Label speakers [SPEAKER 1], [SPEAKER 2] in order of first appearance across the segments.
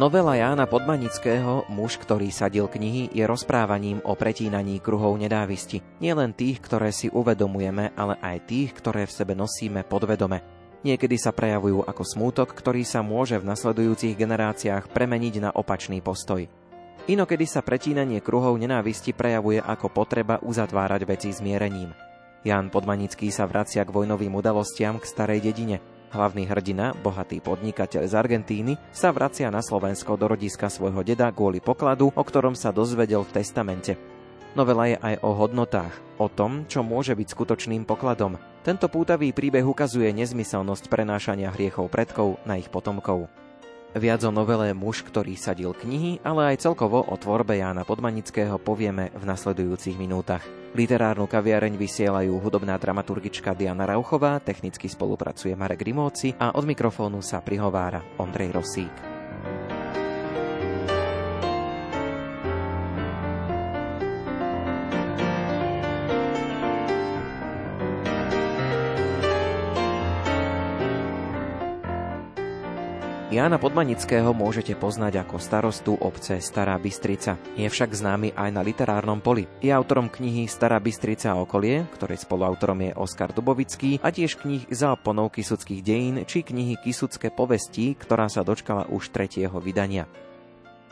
[SPEAKER 1] Novela Jána Podmanického, muž, ktorý sadil knihy, je rozprávaním o pretínaní kruhov nedávisti. Nielen tých, ktoré si uvedomujeme, ale aj tých, ktoré v sebe nosíme podvedome. Niekedy sa prejavujú ako smútok, ktorý sa môže v nasledujúcich generáciách premeniť na opačný postoj. Inokedy sa pretínanie kruhov nenávisti prejavuje ako potreba uzatvárať veci zmierením. Ján Podmanický sa vracia k vojnovým udalostiam k starej dedine – Hlavný hrdina, bohatý podnikateľ z Argentíny, sa vracia na Slovensko do rodiska svojho deda kvôli pokladu, o ktorom sa dozvedel v testamente. Novela je aj o hodnotách, o tom, čo môže byť skutočným pokladom. Tento pútavý príbeh ukazuje nezmyselnosť prenášania hriechov predkov na ich potomkov. Viac o novele Muž, ktorý sadil knihy, ale aj celkovo o tvorbe Jána Podmanického povieme v nasledujúcich minútach. Literárnu kaviareň vysielajú hudobná dramaturgička Diana Rauchová, technicky spolupracuje Marek Rimóci a od mikrofónu sa prihovára Ondrej Rosík. Jána Podmanického môžete poznať ako starostu obce Stará Bystrica. Je však známy aj na literárnom poli. Je autorom knihy Stará Bystrica a okolie, ktorej spoluautorom je Oskar Dubovický a tiež knih Za oponou kisuckých dejín či knihy Kisucké povesti, ktorá sa dočkala už tretieho vydania.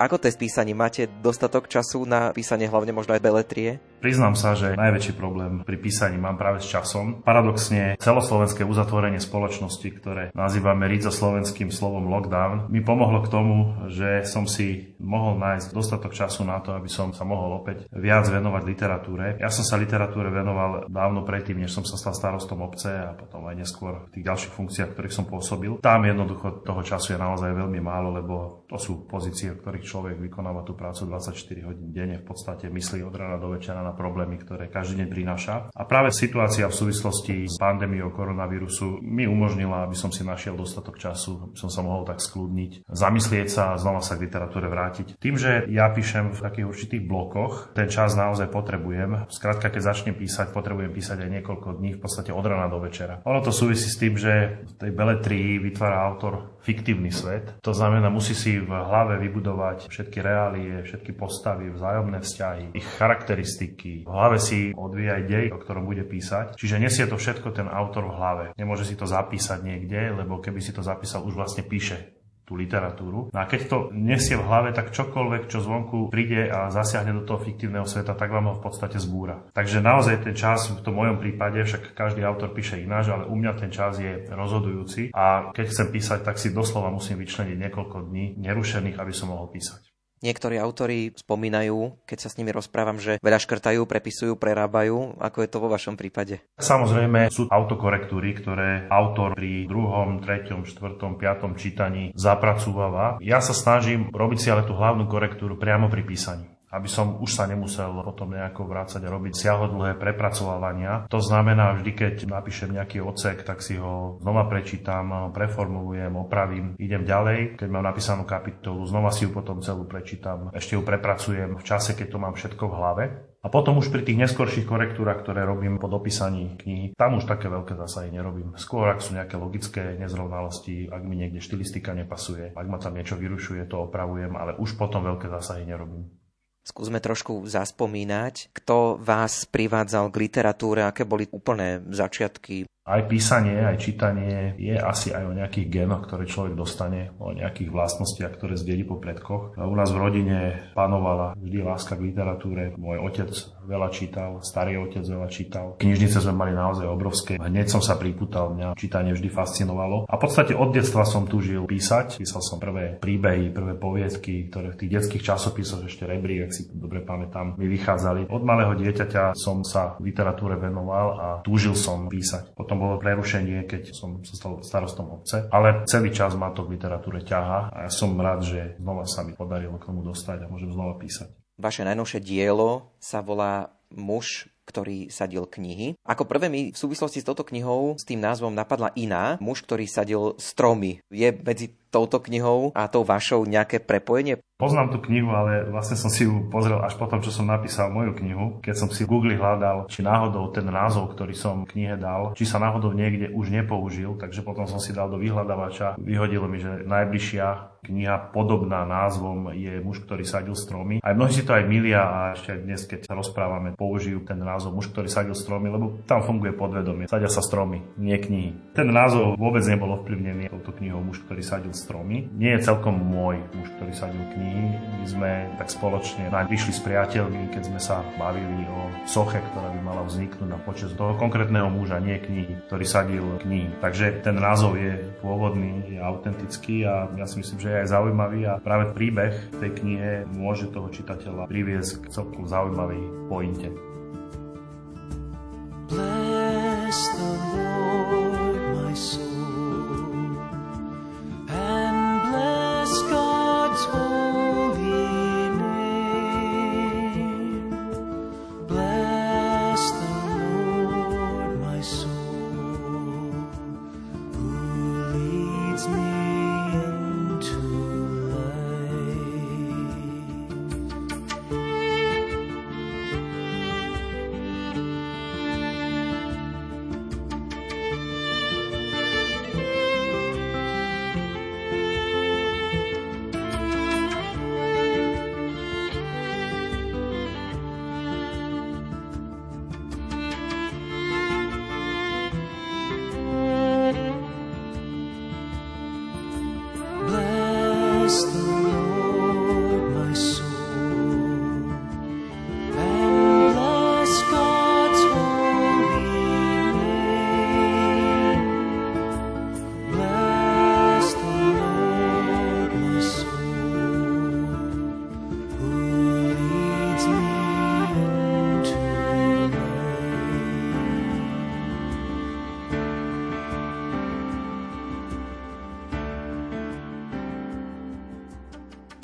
[SPEAKER 1] Ako test písaní máte dostatok času na písanie hlavne možno aj beletrie?
[SPEAKER 2] Priznám sa, že najväčší problém pri písaní mám práve s časom. Paradoxne celoslovenské uzatvorenie spoločnosti, ktoré nazývame rizo slovenským slovom lockdown, mi pomohlo k tomu, že som si mohol nájsť dostatok času na to, aby som sa mohol opäť viac venovať literatúre. Ja som sa literatúre venoval dávno predtým, než som sa stal starostom obce a potom aj neskôr v tých ďalších funkciách, ktorých som pôsobil. Tam jednoducho toho času je naozaj veľmi málo, lebo to sú pozície, v ktorých človek vykonáva tú prácu 24 hodín denne, v podstate myslí od rána do večera problémy, ktoré každý deň prináša. A práve situácia v súvislosti s pandémiou koronavírusu mi umožnila, aby som si našiel dostatok času, aby som sa mohol tak skľudniť, zamyslieť sa a znova sa k literatúre vrátiť. Tým, že ja píšem v takých určitých blokoch, ten čas naozaj potrebujem. Skrátka, keď začnem písať, potrebujem písať aj niekoľko dní, v podstate od rána do večera. Ono to súvisí s tým, že v tej beletrii vytvára autor fiktívny svet. To znamená, musí si v hlave vybudovať všetky reálie, všetky postavy, vzájomné vzťahy, ich charakteristiky. V hlave si odvíja aj dej, o ktorom bude písať. Čiže nesie to všetko ten autor v hlave. Nemôže si to zapísať niekde, lebo keby si to zapísal, už vlastne píše tú literatúru. No a keď to nesie v hlave, tak čokoľvek, čo zvonku príde a zasiahne do toho fiktívneho sveta, tak vám ho v podstate zbúra. Takže naozaj ten čas v tom mojom prípade, však každý autor píše ináč, ale u mňa ten čas je rozhodujúci a keď chcem písať, tak si doslova musím vyčleniť niekoľko dní nerušených, aby som mohol písať.
[SPEAKER 1] Niektorí autori spomínajú, keď sa s nimi rozprávam, že veľa škrtajú, prepisujú, prerábajú. Ako je to vo vašom prípade?
[SPEAKER 2] Samozrejme sú autokorektúry, ktoré autor pri druhom, treťom, štvrtom, piatom čítaní zapracúva. Ja sa snažím robiť si ale tú hlavnú korektúru priamo pri písaní aby som už sa nemusel potom nejako vrácať a robiť siahodlhé prepracovávania. To znamená, vždy keď napíšem nejaký odsek, tak si ho znova prečítam, preformulujem, opravím, idem ďalej. Keď mám napísanú kapitolu, znova si ju potom celú prečítam, ešte ju prepracujem v čase, keď to mám všetko v hlave. A potom už pri tých neskorších korektúrach, ktoré robím po dopísaní knihy, tam už také veľké zásahy nerobím. Skôr, ak sú nejaké logické nezrovnalosti, ak mi niekde štilistika nepasuje, ak ma tam niečo vyrušuje, to opravujem, ale už potom veľké zásahy nerobím.
[SPEAKER 1] Skúsme trošku zaspomínať, kto vás privádzal k literatúre, aké boli úplné začiatky
[SPEAKER 2] aj písanie, aj čítanie je asi aj o nejakých genoch, ktoré človek dostane, o nejakých vlastnostiach, ktoré zdedí po predkoch. U nás v rodine panovala vždy láska k literatúre. Môj otec veľa čítal, starý otec veľa čítal. Knižnice sme mali naozaj obrovské. Hneď som sa pripútal, mňa čítanie vždy fascinovalo. A v podstate od detstva som túžil písať. Písal som prvé príbehy, prvé poviedky, ktoré v tých detských časopisoch ešte rebrí, ak si dobre pamätám, mi vychádzali. Od malého dieťaťa som sa literatúre venoval a túžil som písať. Potom bolo prerušenie, keď som sa stal starostom obce, ale celý čas ma to v literatúre ťaha a ja som rád, že znova sa mi podarilo k tomu dostať a môžem znova písať.
[SPEAKER 1] Vaše najnovšie dielo sa volá Muž, ktorý sadil knihy. Ako prvé mi v súvislosti s touto knihou s tým názvom napadla iná, muž, ktorý sadil stromy. Je medzi touto knihou a tou vašou nejaké prepojenie?
[SPEAKER 2] Poznám tú knihu, ale vlastne som si ju pozrel až potom, čo som napísal moju knihu. Keď som si v Google hľadal, či náhodou ten názov, ktorý som knihe dal, či sa náhodou niekde už nepoužil, takže potom som si dal do vyhľadávača. Vyhodilo mi, že najbližšia kniha podobná názvom je Muž, ktorý sadil stromy. Aj mnohí si to aj milia a ešte dnes, keď sa rozprávame, použijú ten názov Muž, ktorý sadil stromy, lebo tam funguje podvedomie. Sadia sa stromy, nie knihy. Ten názov vôbec nebol ovplyvnený touto knihou Muž, ktorý sadil stromy. Nie je celkom môj Muž, ktorý sadil knihy. My sme tak spoločne naň vyšli s priateľmi, keď sme sa bavili o soche, ktorá by mala vzniknúť na počas toho konkrétneho muža, nie knihy, ktorý sadil knihy. Takže ten názov je pôvodný, je autentický a ja si myslím, že je aj zaujímavý a práve príbeh tej knihe môže toho čitateľa priviesť k celkom zaujímavej pointe. Bless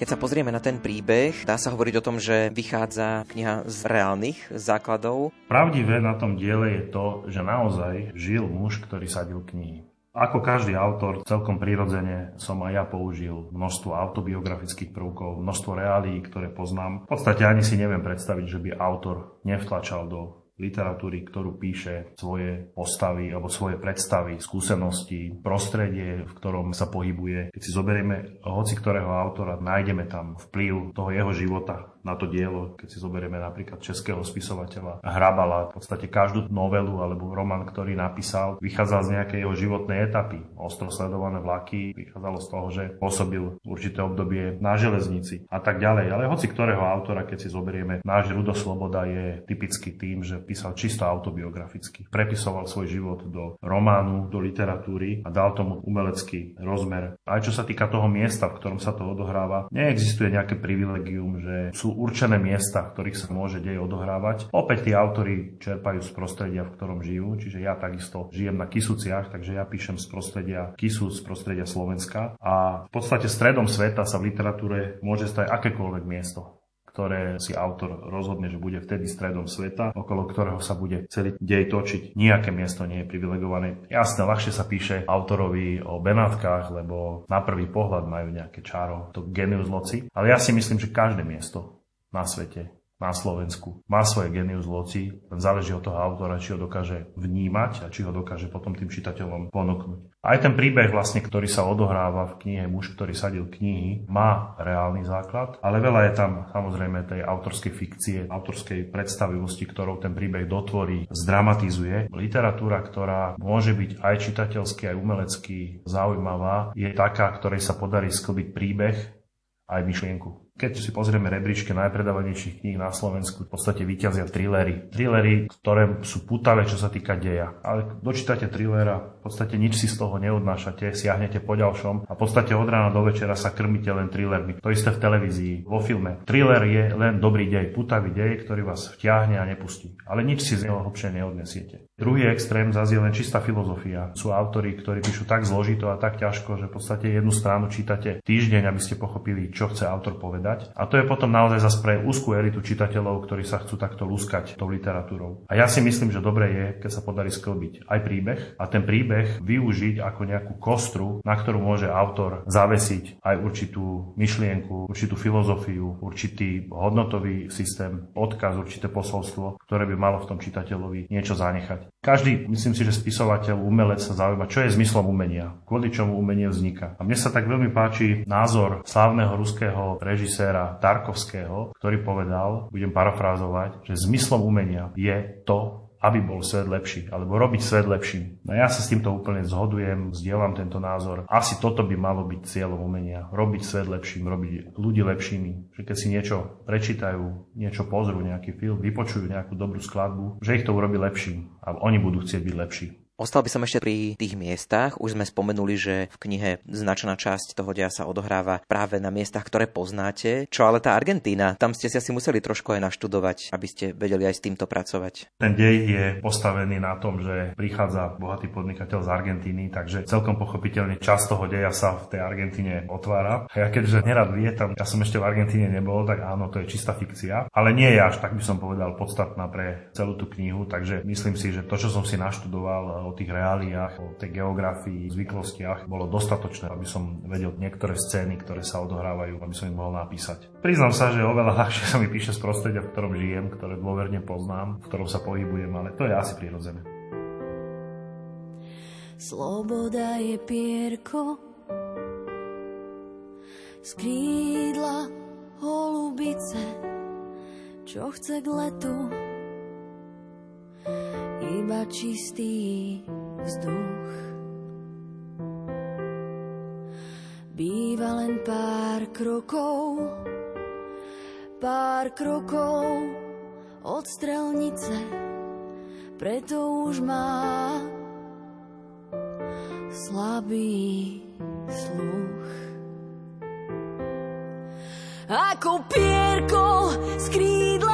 [SPEAKER 1] Keď sa pozrieme na ten príbeh, dá sa hovoriť o tom, že vychádza kniha z reálnych základov.
[SPEAKER 2] Pravdivé na tom diele je to, že naozaj žil muž, ktorý sadil knihy. Ako každý autor, celkom prirodzene som aj ja použil množstvo autobiografických prvkov, množstvo reálí, ktoré poznám. V podstate ani si neviem predstaviť, že by autor nevtlačal do literatúry, ktorú píše svoje postavy alebo svoje predstavy, skúsenosti, prostredie, v ktorom sa pohybuje. Keď si zoberieme hoci ktorého autora, nájdeme tam vplyv toho jeho života na to dielo, keď si zoberieme napríklad českého spisovateľa Hrabala, v podstate každú novelu alebo roman, ktorý napísal, vychádzal z nejakej jeho životnej etapy. Ostro sledované vlaky, vychádzalo z toho, že pôsobil určité obdobie na železnici a tak ďalej. Ale hoci ktorého autora, keď si zoberieme, náš Rudo Sloboda je typický tým, že písal čisto autobiograficky. Prepisoval svoj život do románu, do literatúry a dal tomu umelecký rozmer. Aj čo sa týka toho miesta, v ktorom sa to odohráva, neexistuje nejaké privilegium, že sú určené miesta, v ktorých sa môže dej odohrávať. Opäť tí autory čerpajú z prostredia, v ktorom žijú, čiže ja takisto žijem na Kisuciach, takže ja píšem z prostredia Kisúc, z prostredia Slovenska a v podstate stredom sveta sa v literatúre môže stať akékoľvek miesto ktoré si autor rozhodne, že bude vtedy stredom sveta, okolo ktorého sa bude celý dej točiť. Nijaké miesto nie je privilegované. Jasne, ľahšie sa píše autorovi o Benátkach, lebo na prvý pohľad majú nejaké čaro, to genius loci. Ale ja si myslím, že každé miesto na svete, na Slovensku. Má svoje genius loci, len záleží od toho autora, či ho dokáže vnímať a či ho dokáže potom tým čitateľom ponúknuť. Aj ten príbeh, vlastne, ktorý sa odohráva v knihe Muž, ktorý sadil knihy, má reálny základ, ale veľa je tam samozrejme tej autorskej fikcie, autorskej predstavivosti, ktorou ten príbeh dotvorí, zdramatizuje. Literatúra, ktorá môže byť aj čitateľsky, aj umelecky zaujímavá, je taká, ktorej sa podarí sklbiť príbeh aj myšlienku. Keď si pozrieme rebríčke najpredávanejších kníh na Slovensku, v podstate vyťazia trillery. Trillery, ktoré sú putavé, čo sa týka deja. Ale dočítate thrillera, v podstate nič si z toho neodnášate, siahnete po ďalšom a v podstate od rána do večera sa krmíte len thrillermi. To isté v televízii, vo filme. Thriller je len dobrý dej, putavý dej, ktorý vás vtiahne a nepustí. Ale nič si z neho hlbšie neodnesiete. Druhý extrém zase je len čistá filozofia. Sú autori, ktorí píšu tak zložito a tak ťažko, že v podstate jednu stranu čítate týždeň, aby ste pochopili, čo chce autor povedať povedať. A to je potom naozaj zase pre úzkú elitu čitateľov, ktorí sa chcú takto lúskať tou literatúrou. A ja si myslím, že dobre je, keď sa podarí sklbiť aj príbeh a ten príbeh využiť ako nejakú kostru, na ktorú môže autor zavesiť aj určitú myšlienku, určitú filozofiu, určitý hodnotový systém, odkaz, určité posolstvo, ktoré by malo v tom čitateľovi niečo zanechať. Každý, myslím si, že spisovateľ, umelec sa zaujíma, čo je zmyslom umenia, kvôli čomu umenie vzniká. A mne sa tak veľmi páči názor slávneho ruského režiséra Tarkovského, ktorý povedal, budem parafrázovať, že zmyslom umenia je to, aby bol svet lepší, alebo robiť svet lepším. No ja sa s týmto úplne zhodujem, zdieľam tento názor. Asi toto by malo byť cieľom umenia. Robiť svet lepším, robiť ľudí lepšími. Že keď si niečo prečítajú, niečo pozrú, nejaký film, vypočujú nejakú dobrú skladbu, že ich to urobí lepším a oni budú chcieť byť lepší.
[SPEAKER 1] Ostal by som ešte pri tých miestach. Už sme spomenuli, že v knihe značná časť toho dia sa odohráva práve na miestach, ktoré poznáte. Čo ale tá Argentína? Tam ste si asi museli trošku aj naštudovať, aby ste vedeli aj s týmto pracovať.
[SPEAKER 2] Ten dej je postavený na tom, že prichádza bohatý podnikateľ z Argentíny, takže celkom pochopiteľne časť toho deja sa v tej Argentíne otvára. A ja keďže nerad lietam, ja som ešte v Argentíne nebol, tak áno, to je čistá fikcia, ale nie je až, tak by som povedal, podstatná pre celú tú knihu, takže myslím si, že to, čo som si naštudoval o tých reáliách, o tej geografii, zvyklostiach bolo dostatočné, aby som vedel niektoré scény, ktoré sa odohrávajú, aby som ich mohol napísať. Priznám sa, že oveľa ľahšie sa mi píše z prostredia, v ktorom žijem, ktoré dôverne poznám, v ktorom sa pohybujem, ale to je asi prirodzené.
[SPEAKER 3] Sloboda je pierko skrídla holubice, čo chce k letu iba čistý vzduch. Býva len pár krokov, pár krokov od strelnice, preto už má slabý sluch. Ako pierko letí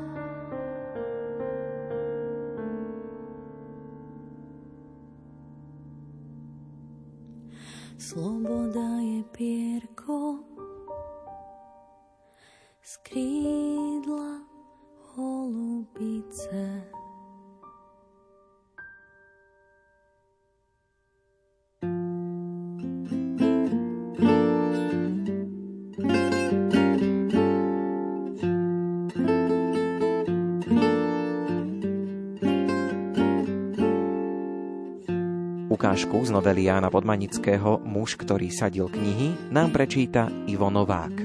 [SPEAKER 3] Sloboda je pierko z krídla holubice.
[SPEAKER 1] Ukážku z novely Jána Podmanického Muž, ktorý sadil knihy, nám prečíta Ivo Novák.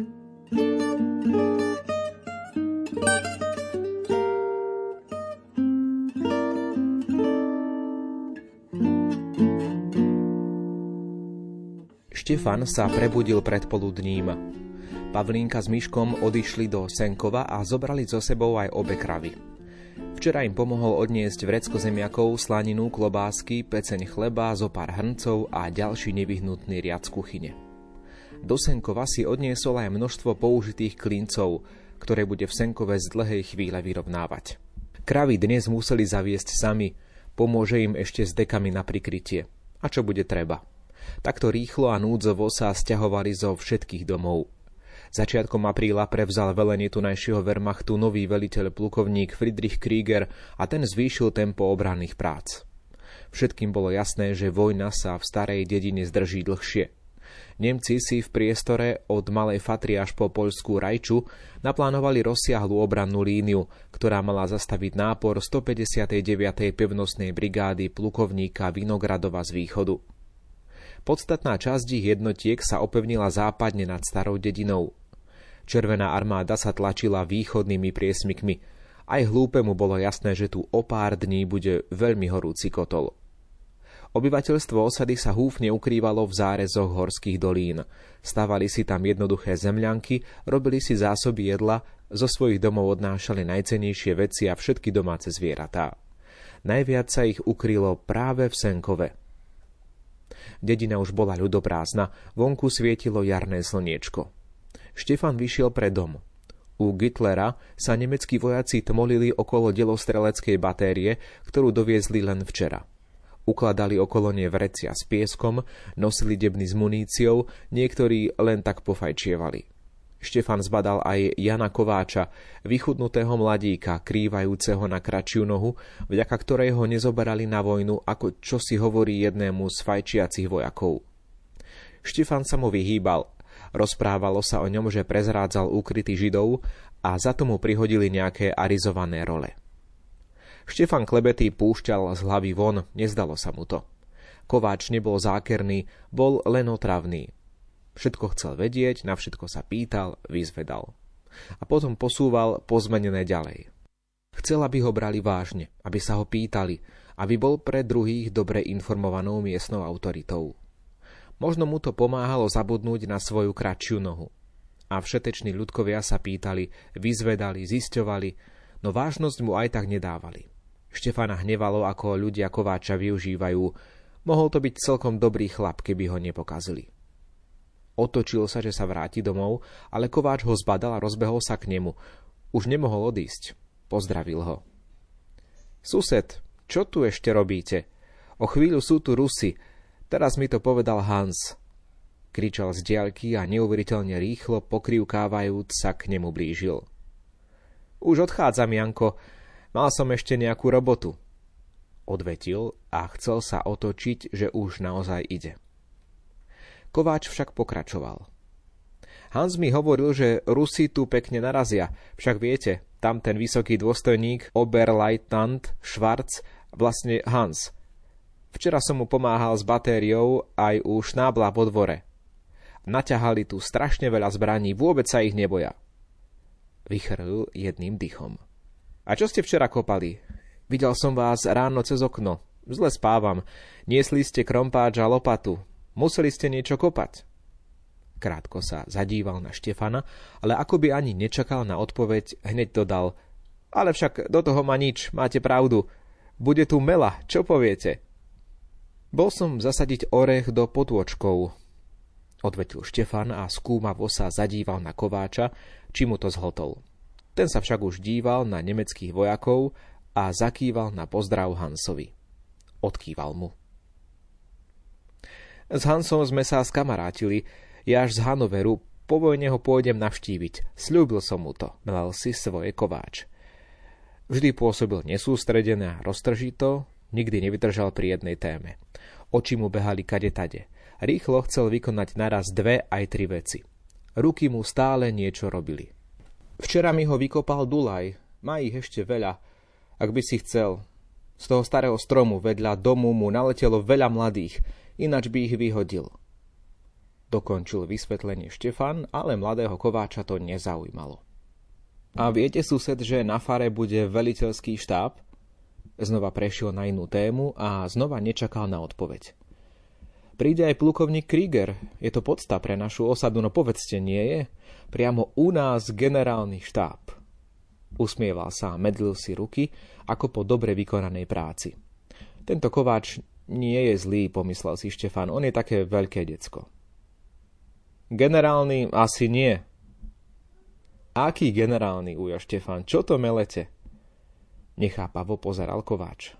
[SPEAKER 4] Štefan sa prebudil predpoludním. Pavlínka s Myškom odišli do Senkova a zobrali so sebou aj obe kravy. Včera im pomohol odniesť vrecko zemiakov, slaninu, klobásky, peceň chleba, zo pár hrncov a ďalší nevyhnutný riad z kuchyne. Do Senkova si odniesol aj množstvo použitých klincov, ktoré bude v Senkove z dlhej chvíle vyrovnávať. Kravy dnes museli zaviesť sami, pomôže im ešte s dekami na prikrytie. A čo bude treba? Takto rýchlo a núdzovo sa stiahovali zo všetkých domov. Začiatkom apríla prevzal velenie tunajšieho Wehrmachtu nový veliteľ plukovník Friedrich Krieger a ten zvýšil tempo obranných prác. Všetkým bolo jasné, že vojna sa v starej dedine zdrží dlhšie. Nemci si v priestore od Malej Fatry až po poľskú Rajču naplánovali rozsiahlu obrannú líniu, ktorá mala zastaviť nápor 159. pevnostnej brigády plukovníka Vinogradova z východu. Podstatná časť ich jednotiek sa opevnila západne nad starou dedinou. Červená armáda sa tlačila východnými priesmykmi. Aj hlúpemu bolo jasné, že tu o pár dní bude veľmi horúci kotol. Obyvateľstvo osady sa húfne ukrývalo v zárezoch horských dolín. Stávali si tam jednoduché zemľanky, robili si zásoby jedla, zo svojich domov odnášali najcenejšie veci a všetky domáce zvieratá. Najviac sa ich ukrylo práve v Senkove. Dedina už bola ľudoprázdna, vonku svietilo jarné slniečko. Štefan vyšiel pre dom. U Gitlera sa nemeckí vojaci tmolili okolo delostreleckej batérie, ktorú doviezli len včera – Ukladali okolo nej vrecia s pieskom, nosili debny s muníciou, niektorí len tak pofajčievali. Štefan zbadal aj Jana Kováča, vychudnutého mladíka, krývajúceho na kračiu nohu, vďaka ktorej ho nezoberali na vojnu, ako čo si hovorí jednému z fajčiacich vojakov. Štefan sa mu vyhýbal. Rozprávalo sa o ňom, že prezrádzal ukrytý židov a za tomu prihodili nejaké arizované role. Štefan Klebetý púšťal z hlavy von, nezdalo sa mu to. Kováč nebol zákerný, bol len otravný. Všetko chcel vedieť, na všetko sa pýtal, vyzvedal. A potom posúval pozmenené ďalej. Chcel, aby ho brali vážne, aby sa ho pýtali, aby bol pre druhých dobre informovanou miestnou autoritou. Možno mu to pomáhalo zabudnúť na svoju kratšiu nohu. A všeteční ľudkovia sa pýtali, vyzvedali, zisťovali, no vážnosť mu aj tak nedávali. Štefana hnevalo, ako ľudia Kováča využívajú. Mohol to byť celkom dobrý chlap, keby ho nepokazili. Otočil sa, že sa vráti domov, ale Kováč ho zbadal a rozbehol sa k nemu. Už nemohol odísť. Pozdravil ho. Sused, čo tu ešte robíte? O chvíľu sú tu Rusy. Teraz mi to povedal Hans. Kričal z diaľky a neuveriteľne rýchlo, pokrivkávajúc sa k nemu blížil. Už odchádzam, Janko, Mal som ešte nejakú robotu. Odvetil a chcel sa otočiť, že už naozaj ide. Kováč však pokračoval. Hans mi hovoril, že Rusi tu pekne narazia, však viete, tam ten vysoký dôstojník, Oberleutnant Schwarz, vlastne Hans. Včera som mu pomáhal s batériou aj u šnábla vo dvore. Naťahali tu strašne veľa zbraní, vôbec sa ich neboja. Vychrl jedným dychom. A čo ste včera kopali? Videl som vás ráno cez okno. Zle spávam. Niesli ste krompáč a lopatu. Museli ste niečo kopať. Krátko sa zadíval na Štefana, ale ako by ani nečakal na odpoveď, hneď dodal. Ale však do toho ma nič, máte pravdu. Bude tu mela, čo poviete? Bol som zasadiť orech do potôčkov, odvetil Štefan a skúmavo sa zadíval na Kováča, či mu to zhotol. Ten sa však už díval na nemeckých vojakov a zakýval na pozdrav Hansovi. Odkýval mu. S Hansom sme sa skamarátili, ja až z Hanoveru, po vojne ho pôjdem navštíviť. Sľúbil som mu to, melal si svoje kováč. Vždy pôsobil nesústredené a roztržito, nikdy nevydržal pri jednej téme. Oči mu behali kade tade. Rýchlo chcel vykonať naraz dve aj tri veci. Ruky mu stále niečo robili. Včera mi ho vykopal Dulaj. Má ich ešte veľa. Ak by si chcel. Z toho starého stromu vedľa domu mu naletelo veľa mladých, ináč by ich vyhodil. Dokončil vysvetlenie Štefan, ale mladého kováča to nezaujímalo. A viete, sused, že na fare bude veliteľský štáb? Znova prešiel na inú tému a znova nečakal na odpoveď. Príde aj plukovník Krieger. Je to podsta pre našu osadu, no povedzte, nie je? Priamo u nás generálny štáb. Usmieval sa a medlil si ruky, ako po dobre vykonanej práci. Tento kováč nie je zlý, pomyslel si Štefan, on je také veľké decko. Generálny asi nie. Aký generálny, ujo Štefan, čo to melete? Nechápavo pozeral kováč.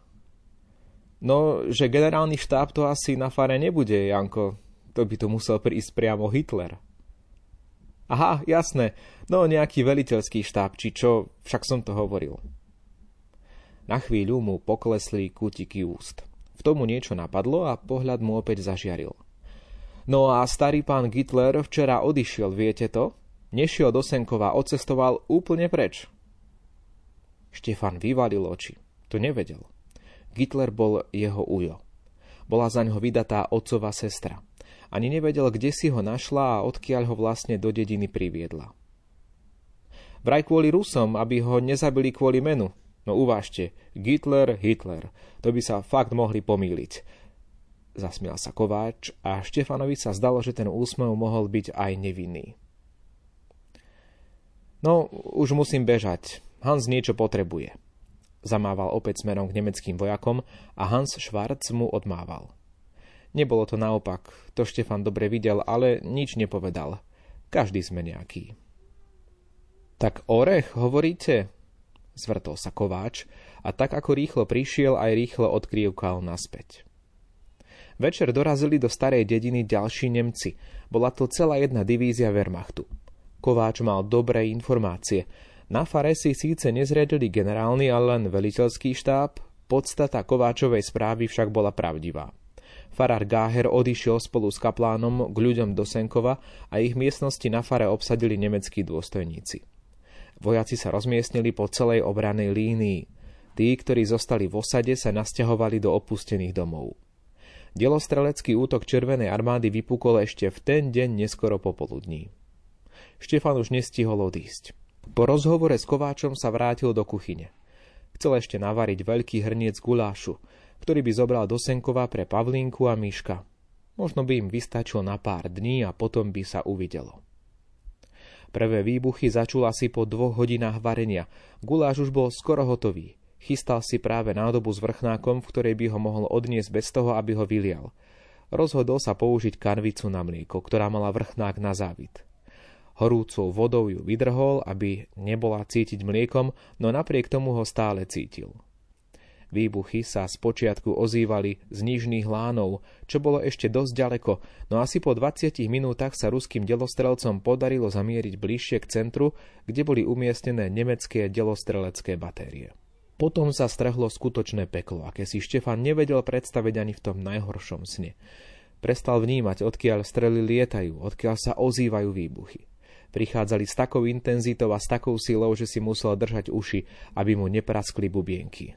[SPEAKER 4] No, že generálny štáb to asi na fare nebude, Janko. To by tu musel prísť priamo Hitler. Aha, jasné. No, nejaký veliteľský štáb, či čo, však som to hovoril. Na chvíľu mu poklesli kútiky úst. V tomu niečo napadlo a pohľad mu opäť zažiaril. No a starý pán Hitler včera odišiel, viete to? Nešiel do Senkova, odcestoval úplne preč. Štefan vyvalil oči. To nevedel. Hitler bol jeho ujo. Bola za ňo vydatá otcová sestra. Ani nevedel, kde si ho našla a odkiaľ ho vlastne do dediny priviedla. Vraj kvôli Rusom, aby ho nezabili kvôli menu. No uvážte, Hitler, Hitler, to by sa fakt mohli pomýliť. Zasmial sa Kováč a Štefanovi sa zdalo, že ten úsmev mohol byť aj nevinný. No, už musím bežať. Hans niečo potrebuje. Zamával opäť smerom k nemeckým vojakom a Hans Schwarz mu odmával. Nebolo to naopak, to Štefan dobre videl, ale nič nepovedal. Každý sme nejaký. Tak orech, hovoríte? Zvrtol sa Kováč a tak ako rýchlo prišiel, aj rýchlo odkrývkal naspäť. Večer dorazili do starej dediny ďalší Nemci. Bola to celá jedna divízia Wehrmachtu. Kováč mal dobré informácie. Na fare si síce nezriadili generálny, ale len veliteľský štáb, podstata Kováčovej správy však bola pravdivá. Farár Gáher odišiel spolu s kaplánom k ľuďom do Senkova a ich miestnosti na fare obsadili nemeckí dôstojníci. Vojaci sa rozmiestnili po celej obranej línii. Tí, ktorí zostali v osade, sa nasťahovali do opustených domov. Delostrelecký útok Červenej armády vypukol ešte v ten deň neskoro popoludní. Štefan už nestihol odísť. Po rozhovore s Kováčom sa vrátil do kuchyne. Chcel ešte navariť veľký hrniec gulášu, ktorý by zobral do Senkova pre Pavlínku a Miška. Možno by im vystačil na pár dní a potom by sa uvidelo. Prvé výbuchy začul asi po dvoch hodinách varenia. Guláš už bol skoro hotový. Chystal si práve nádobu s vrchnákom, v ktorej by ho mohol odniesť bez toho, aby ho vylial. Rozhodol sa použiť kanvicu na mlieko, ktorá mala vrchnák na závit. Horúcou vodou ju vydrhol, aby nebola cítiť mliekom, no napriek tomu ho stále cítil. Výbuchy sa spočiatku ozývali z nižných lánov, čo bolo ešte dosť ďaleko, no asi po 20 minútach sa ruským delostrelcom podarilo zamieriť bližšie k centru, kde boli umiestnené nemecké delostrelecké batérie. Potom sa strhlo skutočné peklo, aké si Štefan nevedel predstaviť ani v tom najhoršom sne. Prestal vnímať, odkiaľ strely lietajú, odkiaľ sa ozývajú výbuchy. Prichádzali s takou intenzitou a s takou silou, že si musel držať uši, aby mu nepraskli bubienky.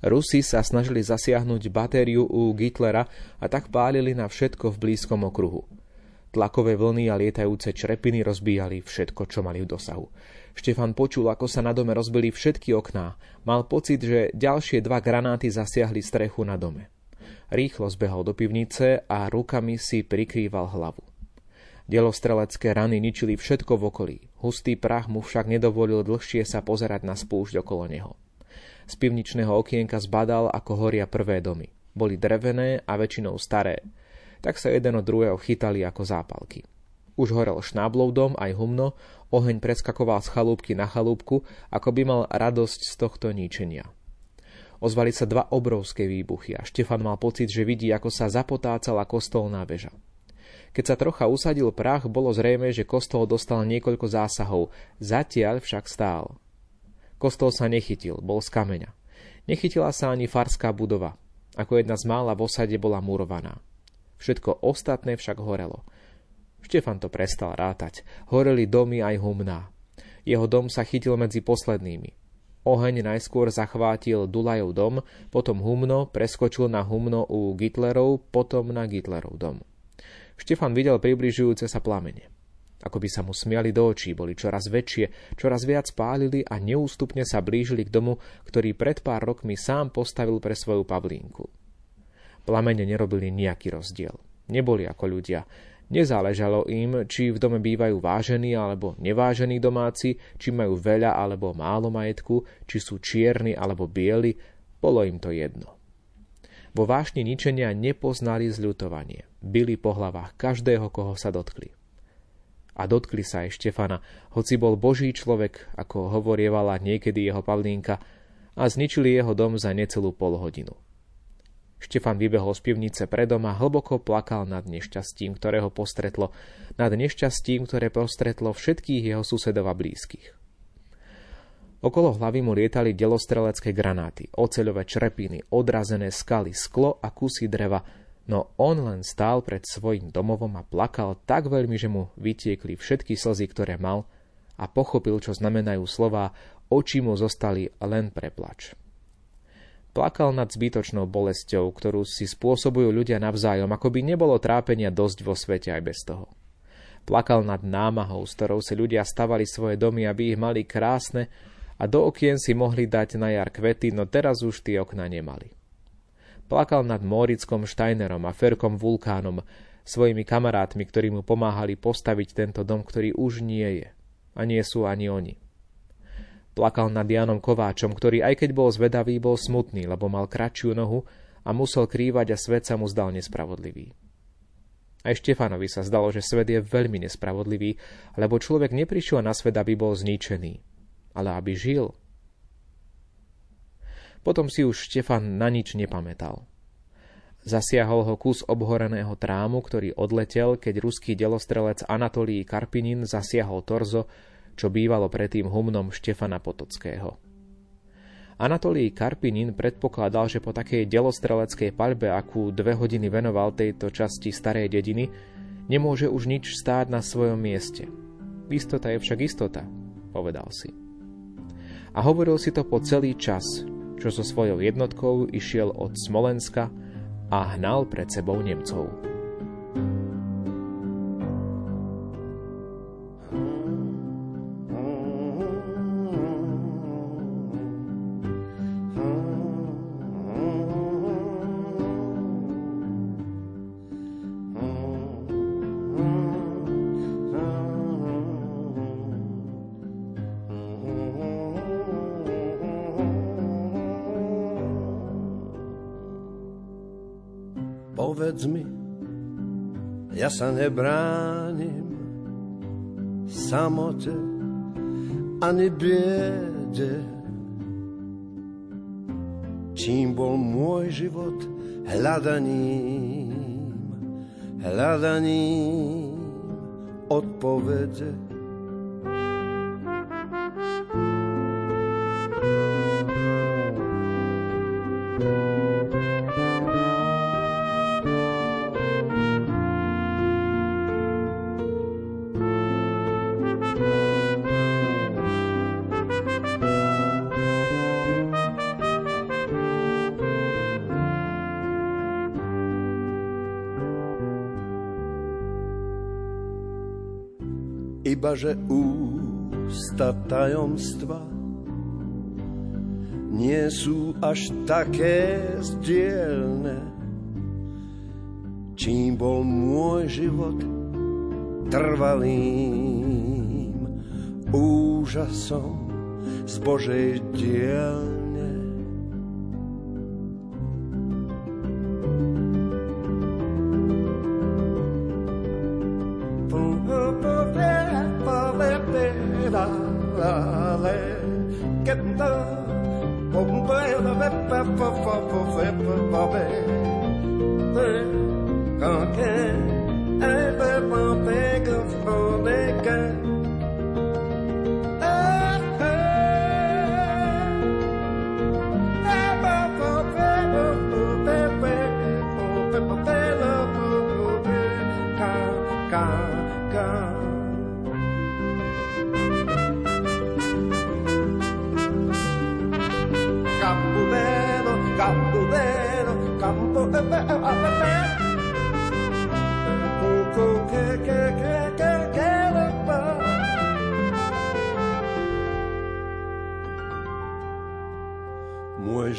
[SPEAKER 4] Rusi sa snažili zasiahnuť batériu u Gitlera a tak pálili na všetko v blízkom okruhu. Tlakové vlny a lietajúce črepiny rozbíjali všetko, čo mali v dosahu. Štefan počul, ako sa na dome rozbili všetky okná. Mal pocit, že ďalšie dva granáty zasiahli strechu na dome. Rýchlo zbehol do pivnice a rukami si prikrýval hlavu. Delostrelecké rany ničili všetko v okolí. Hustý prach mu však nedovolil dlhšie sa pozerať na spúšť okolo neho. Z pivničného okienka zbadal, ako horia prvé domy. Boli drevené a väčšinou staré. Tak sa jeden od druhého chytali ako zápalky. Už horel šnáblov dom aj humno, oheň preskakoval z chalúbky na chalúbku, ako by mal radosť z tohto ničenia. Ozvali sa dva obrovské výbuchy a Štefan mal pocit, že vidí, ako sa zapotácala kostolná väža. Keď sa trocha usadil prach, bolo zrejme, že kostol dostal niekoľko zásahov, zatiaľ však stál. Kostol sa nechytil, bol z kameňa. Nechytila sa ani farská budova. Ako jedna z mála v osade bola murovaná. Všetko ostatné však horelo. Štefan to prestal rátať. Horeli domy aj humná. Jeho dom sa chytil medzi poslednými. Oheň najskôr zachvátil Dulajov dom, potom humno, preskočil na humno u Gitlerov, potom na Gitlerov dom. Štefan videl približujúce sa plamene. Ako by sa mu smiali do očí, boli čoraz väčšie, čoraz viac pálili a neústupne sa blížili k domu, ktorý pred pár rokmi sám postavil pre svoju Pavlínku. Plamene nerobili nejaký rozdiel. Neboli ako ľudia. Nezáležalo im, či v dome bývajú vážení alebo nevážení domáci, či majú veľa alebo málo majetku, či sú čierni alebo bieli, bolo im to jedno. Vo vášni ničenia nepoznali zľutovanie. Byli po hlavách každého, koho sa dotkli. A dotkli sa aj Štefana, hoci bol boží človek, ako hovorievala niekedy jeho Pavlínka, a zničili jeho dom za necelú pol hodinu. Štefan vybehol z pivnice predom a hlboko plakal nad nešťastím, ktoré ho postretlo, nad nešťastím, ktoré postretlo všetkých jeho susedov a blízkych. Okolo hlavy mu lietali delostrelecké granáty, oceľové črepiny, odrazené skaly, sklo a kusy dreva, no on len stál pred svojim domovom a plakal tak veľmi, že mu vytiekli všetky slzy, ktoré mal a pochopil, čo znamenajú slová, oči mu zostali len preplač. Plakal nad zbytočnou bolesťou, ktorú si spôsobujú ľudia navzájom, ako by nebolo trápenia dosť vo svete aj bez toho. Plakal nad námahou, s ktorou si ľudia stavali svoje domy, aby ich mali krásne a do okien si mohli dať na jar kvety, no teraz už tie okna nemali. Plakal nad Mórickom Steinerom a Ferkom Vulkánom, svojimi kamarátmi, ktorí mu pomáhali postaviť tento dom, ktorý už nie je. A nie sú ani oni. Plakal nad Janom Kováčom, ktorý aj keď bol zvedavý, bol smutný, lebo mal kratšiu nohu a musel krývať a svet sa mu zdal nespravodlivý. Aj Štefanovi sa zdalo, že svet je veľmi nespravodlivý, lebo človek neprišiel na svet, aby bol zničený, ale aby žil. Potom si už Štefan na nič nepamätal. Zasiahol ho kus obhoreného trámu, ktorý odletel, keď ruský delostrelec Anatolí Karpinin zasiahol torzo, čo bývalo predtým humnom Štefana Potockého. Anatolí Karpinin predpokladal, že po takej delostreleckej paľbe, akú dve hodiny venoval tejto časti starej dediny, nemôže už nič stáť na svojom mieste. Istota je však istota, povedal si. A hovoril si to po celý čas, čo so svojou jednotkou išiel od Smolenska a hnal pred sebou Nemcov.
[SPEAKER 5] Ja sa nebránim samote ani biede. Čím bol môj život hľadaním, hľadaním odpovede. Iba že ústa tajomstva nie sú až také zdielne. Čím bol môj život trvalým úžasom z Božej dielne. Môj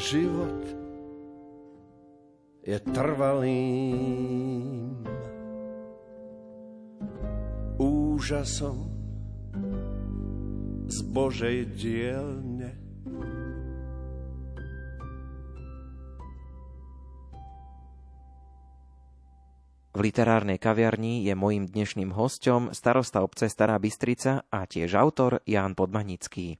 [SPEAKER 5] život je trvalým úžasom z Božej dielne.
[SPEAKER 1] V literárnej kaviarni je mojím dnešným hostom starosta obce Stará Bystrica a tiež autor Ján Podmanický.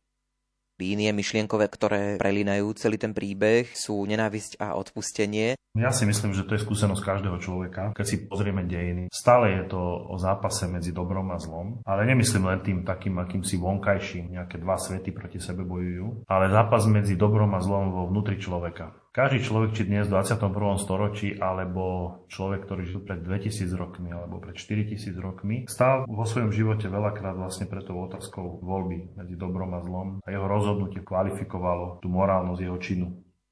[SPEAKER 1] Línie myšlienkové, ktoré prelínajú celý ten príbeh, sú nenávisť a odpustenie.
[SPEAKER 2] Ja si myslím, že to je skúsenosť každého človeka. Keď si pozrieme dejiny, stále je to o zápase medzi dobrom a zlom, ale nemyslím len tým takým akýmsi vonkajším, nejaké dva svety proti sebe bojujú, ale zápas medzi dobrom a zlom vo vnútri človeka. Každý človek, či dnes v 21. storočí, alebo človek, ktorý žil pred 2000 rokmi, alebo pred 4000 rokmi, stál vo svojom živote veľakrát vlastne pred tou otázkou voľby medzi dobrom a zlom a jeho rozhodnutie kvalifikovalo tú morálnosť jeho činu.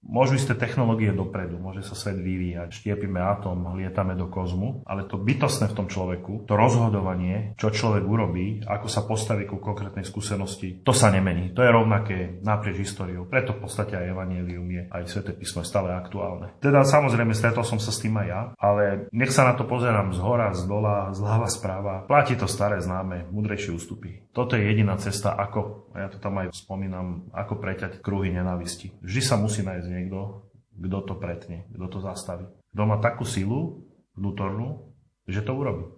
[SPEAKER 2] Môžu isté technológie dopredu, môže sa svet vyvíjať, štiepime atóm, lietame do kozmu, ale to bytostné v tom človeku, to rozhodovanie, čo človek urobí, ako sa postaví ku konkrétnej skúsenosti, to sa nemení. To je rovnaké naprieč históriou. Preto v podstate aj Evangelium je, aj Sveté písmo je stále aktuálne. Teda samozrejme stretol som sa s tým aj ja, ale nech sa na to pozerám z hora, z dola, zľava, správa. Platí to staré známe, mudrejšie ústupy. Toto je jediná cesta, ako, a ja to tam aj spomínam, ako preťať kruhy nenávisti. Vždy sa musí nájsť niekto, kto to pretne, kto to zastaví. Kto má takú silu vnútornú, že to urobí.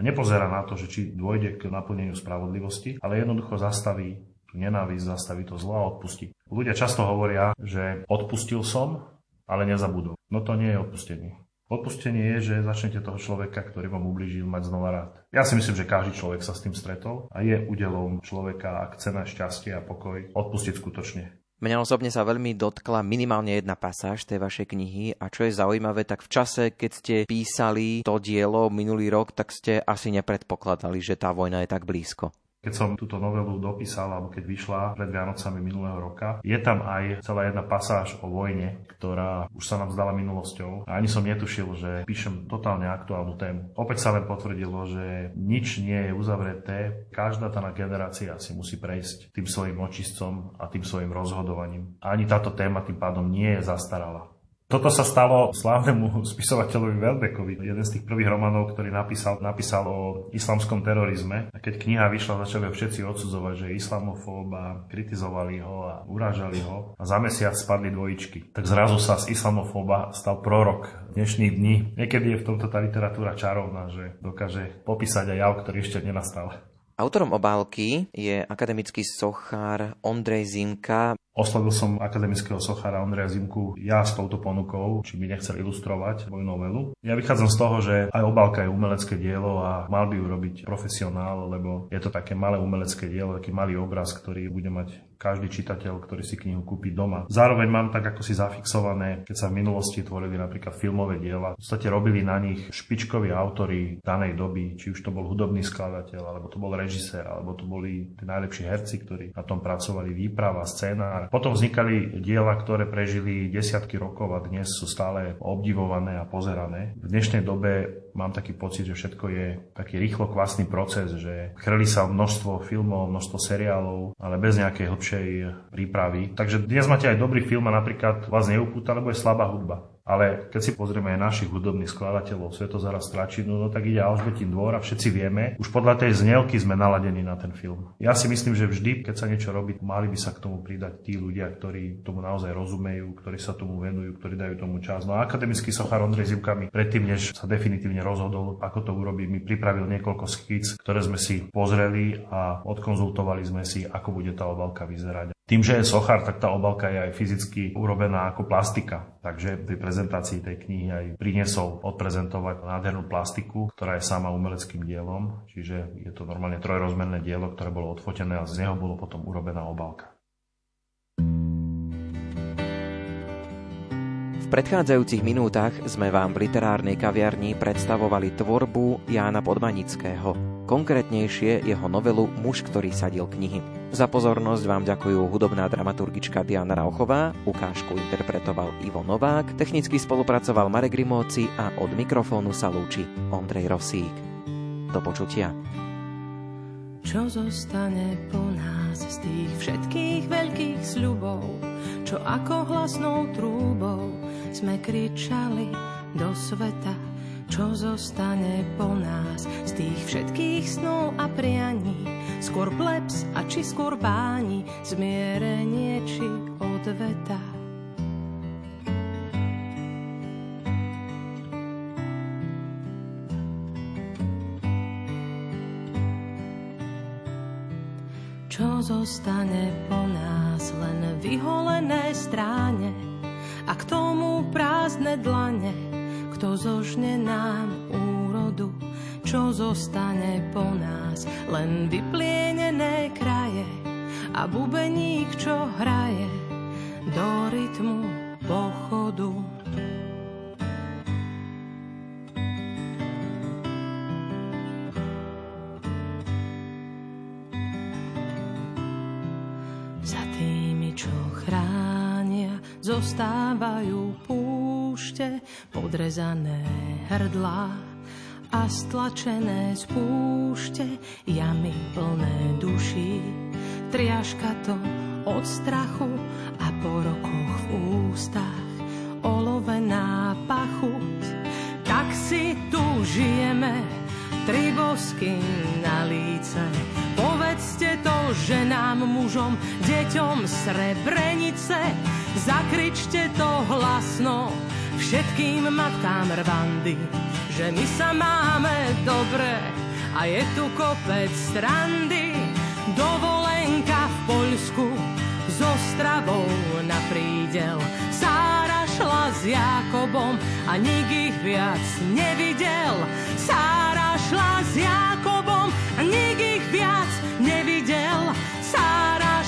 [SPEAKER 2] Nepozerá na to, že či dôjde k naplneniu spravodlivosti, ale jednoducho zastaví tú nenávisť, zastaví to zlo a odpustí. Ľudia často hovoria, že odpustil som, ale nezabudol. No to nie je odpustenie. Odpustenie je, že začnete toho človeka, ktorý vám ublížil, mať znova rád. Ja si myslím, že každý človek sa s tým stretol a je udelom človeka, ak chce šťastie a pokoj, odpustiť skutočne.
[SPEAKER 1] Mňa osobne sa veľmi dotkla minimálne jedna pasáž tej vašej knihy a čo je zaujímavé, tak v čase, keď ste písali to dielo minulý rok, tak ste asi nepredpokladali, že tá vojna je tak blízko.
[SPEAKER 2] Keď som túto novelu dopísal, alebo keď vyšla pred Vianocami minulého roka, je tam aj celá jedna pasáž o vojne, ktorá už sa nám zdala minulosťou. A ani som netušil, že píšem totálne aktuálnu tému. Opäť sa len potvrdilo, že nič nie je uzavreté. Každá tá generácia si musí prejsť tým svojim očistcom a tým svojim rozhodovaním. A ani táto téma tým pádom nie je zastarala. Toto sa stalo slávnemu spisovateľovi Welbeckovi. Jeden z tých prvých romanov, ktorý napísal, napísal o islamskom terorizme. A keď kniha vyšla, začali ho všetci odsudzovať, že je islamofób a kritizovali ho a urážali ho. A za mesiac spadli dvojičky. Tak zrazu sa z islamofóba stal prorok dnešných dní. Niekedy je v tomto tá literatúra čarovná, že dokáže popísať aj jav, ktorý ešte nenastal.
[SPEAKER 1] Autorom obálky je akademický sochár Ondrej Zimka.
[SPEAKER 2] Oslovil som akademického sochára Ondreja Zimku ja s touto ponukou, či by nechcel ilustrovať moju novelu. Ja vychádzam z toho, že aj obálka je umelecké dielo a mal by ju robiť profesionál, lebo je to také malé umelecké dielo, taký malý obraz, ktorý bude mať každý čitateľ, ktorý si knihu kúpi doma. Zároveň mám tak ako si zafixované, keď sa v minulosti tvorili napríklad filmové diela, v podstate robili na nich špičkoví autory danej doby, či už to bol hudobný skladateľ, alebo to bol režisér, alebo to boli tí najlepší herci, ktorí na tom pracovali, výprava, scéna, potom vznikali diela, ktoré prežili desiatky rokov a dnes sú stále obdivované a pozerané. V dnešnej dobe mám taký pocit, že všetko je taký rýchlo kvasný proces, že chrli sa množstvo filmov, množstvo seriálov, ale bez nejakej hlbšej prípravy. Takže dnes máte aj dobrý film a napríklad vás neupúta, lebo je slabá hudba. Ale keď si pozrieme aj našich hudobných skladateľov, Svetozara Stračinu, no tak ide Alžbetín dvor a všetci vieme, už podľa tej znelky sme naladení na ten film. Ja si myslím, že vždy, keď sa niečo robí, mali by sa k tomu pridať tí ľudia, ktorí tomu naozaj rozumejú, ktorí sa tomu venujú, ktorí dajú tomu čas. No a akademický sochár Ondrej Zivka mi predtým, než sa definitívne rozhodol, ako to urobiť, mi pripravil niekoľko skic, ktoré sme si pozreli a odkonzultovali sme si, ako bude tá obalka vyzerať. Tým, že je sochár, tak tá obalka je aj fyzicky urobená ako plastika. Takže pri prezentácii tej knihy aj priniesol odprezentovať nádhernú plastiku, ktorá je sama umeleckým dielom. Čiže je to normálne trojrozmerné dielo, ktoré bolo odfotené a z neho bolo potom urobená obalka.
[SPEAKER 1] V predchádzajúcich minútach sme vám v literárnej kaviarni predstavovali tvorbu Jána Podmanického, konkrétnejšie jeho novelu Muž, ktorý sadil knihy. Za pozornosť vám ďakujú hudobná dramaturgička Diana Rauchová, ukážku interpretoval Ivo Novák, technicky spolupracoval Marek Rimóci a od mikrofónu sa lúči Ondrej Rosík. Do počutia.
[SPEAKER 6] Čo zostane po nás z tých všetkých veľkých sľubov, čo ako hlasnou trúbou sme kričali do sveta, čo zostane po nás z tých všetkých snov a prianí, skôr plebs a či skôr báni, zmierenie či odveta. Čo zostane po nás, len vyholené stráne a k tomu prázdne dlane, kto zožne nám úrodu, čo zostane po nás, len kraje a bubeník, čo hraje do rytmu pochodu. Za tými, čo chránia zostávajú púšte, podrezané hrdlá a stlačené z púšte, jamy plné duší. Triaška to od strachu a po rokoch v ústach olovená pachuť. Tak si tu žijeme, tri bosky na líce. Povedzte to ženám, mužom, deťom Srebrenice. Zakričte to hlasno všetkým matkám Rwandy, že my sa máme dobre a je tu kopec strandy. Dovolenka v Poľsku s Ostravou na prídel. Sára šla s Jakobom a nik ich viac nevidel. Sára šla s Jakobom a nik ich viac nevidel. Sára